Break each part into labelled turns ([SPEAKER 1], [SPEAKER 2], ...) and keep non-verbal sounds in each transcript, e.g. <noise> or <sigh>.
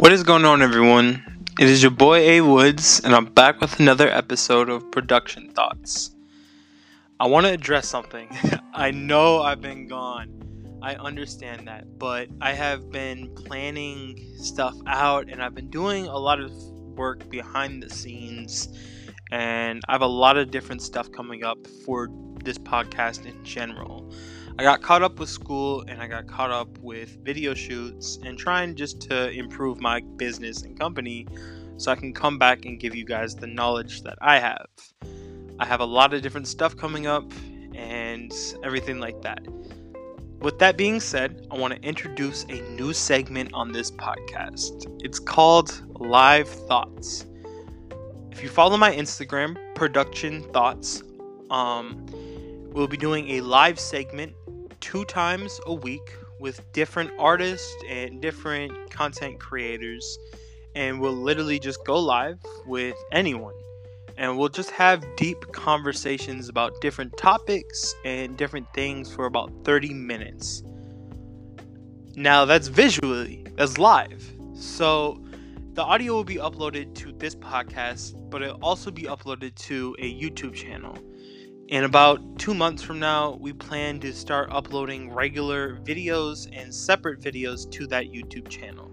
[SPEAKER 1] What is going on, everyone? It is your boy A Woods, and I'm back with another episode of Production Thoughts. I want to address something. <laughs> I know I've been gone. I understand that, but I have been planning stuff out and I've been doing a lot of work behind the scenes, and I have a lot of different stuff coming up for this podcast in general. I got caught up with school and I got caught up with video shoots and trying just to improve my business and company so I can come back and give you guys the knowledge that I have. I have a lot of different stuff coming up and everything like that. With that being said, I want to introduce a new segment on this podcast. It's called Live Thoughts. If you follow my Instagram, Production Thoughts, um, we'll be doing a live segment two times a week with different artists and different content creators. And we'll literally just go live with anyone. And we'll just have deep conversations about different topics and different things for about 30 minutes. Now, that's visually, that's live. So, the audio will be uploaded to this podcast, but it'll also be uploaded to a YouTube channel. In about two months from now, we plan to start uploading regular videos and separate videos to that YouTube channel.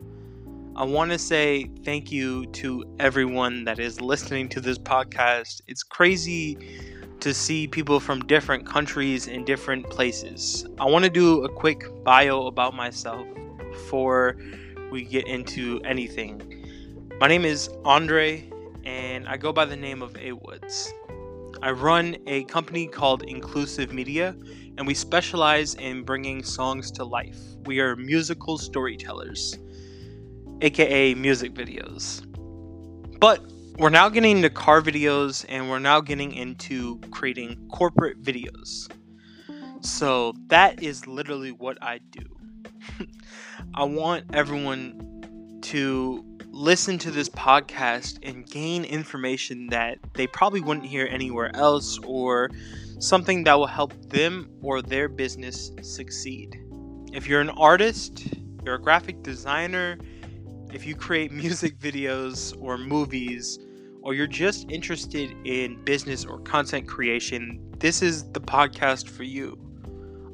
[SPEAKER 1] I want to say thank you to everyone that is listening to this podcast. It's crazy to see people from different countries and different places. I want to do a quick bio about myself before we get into anything. My name is Andre, and I go by the name of A Woods. I run a company called Inclusive Media, and we specialize in bringing songs to life. We are musical storytellers, aka music videos. But we're now getting into car videos and we're now getting into creating corporate videos. So that is literally what I do. <laughs> I want everyone to listen to this podcast and gain information that they probably wouldn't hear anywhere else or something that will help them or their business succeed. If you're an artist, you're a graphic designer, if you create music videos or movies, or you're just interested in business or content creation, this is the podcast for you.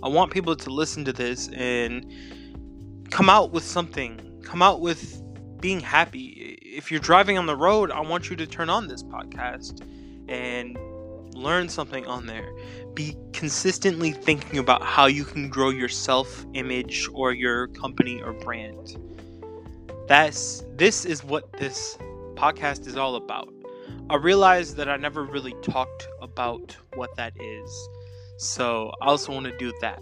[SPEAKER 1] I want people to listen to this and come out with something, come out with being happy. If you're driving on the road, I want you to turn on this podcast and learn something on there. Be consistently thinking about how you can grow your self image or your company or brand. That's this is what this podcast is all about. I realized that I never really talked about what that is. So I also want to do that.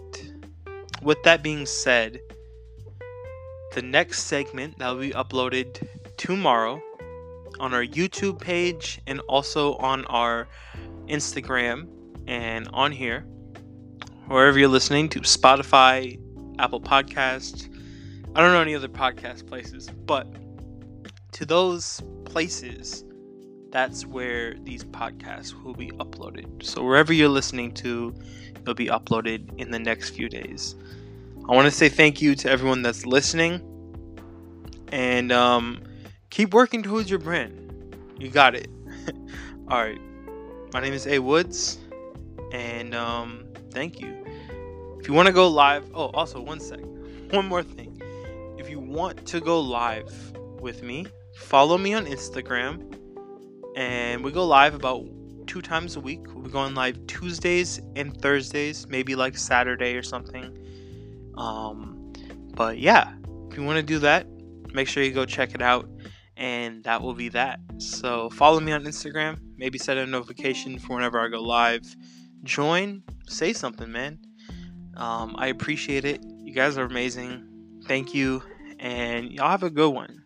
[SPEAKER 1] With that being said, the next segment that will be uploaded tomorrow on our YouTube page and also on our Instagram and on here, wherever you're listening to Spotify, Apple Podcasts. I don't know any other podcast places, but to those places, that's where these podcasts will be uploaded. So wherever you're listening to, it'll be uploaded in the next few days. I want to say thank you to everyone that's listening. And um, keep working towards your brand. You got it. <laughs> All right. My name is A Woods. And um, thank you. If you want to go live, oh, also, one sec. <laughs> One more thing. If you want to go live with me, follow me on Instagram. And we go live about two times a week. We're going live Tuesdays and Thursdays, maybe like Saturday or something. Um, but yeah, if you want to do that, make sure you go check it out. And that will be that. So follow me on Instagram. Maybe set a notification for whenever I go live. Join, say something, man. Um, I appreciate it. You guys are amazing. Thank you. And y'all have a good one.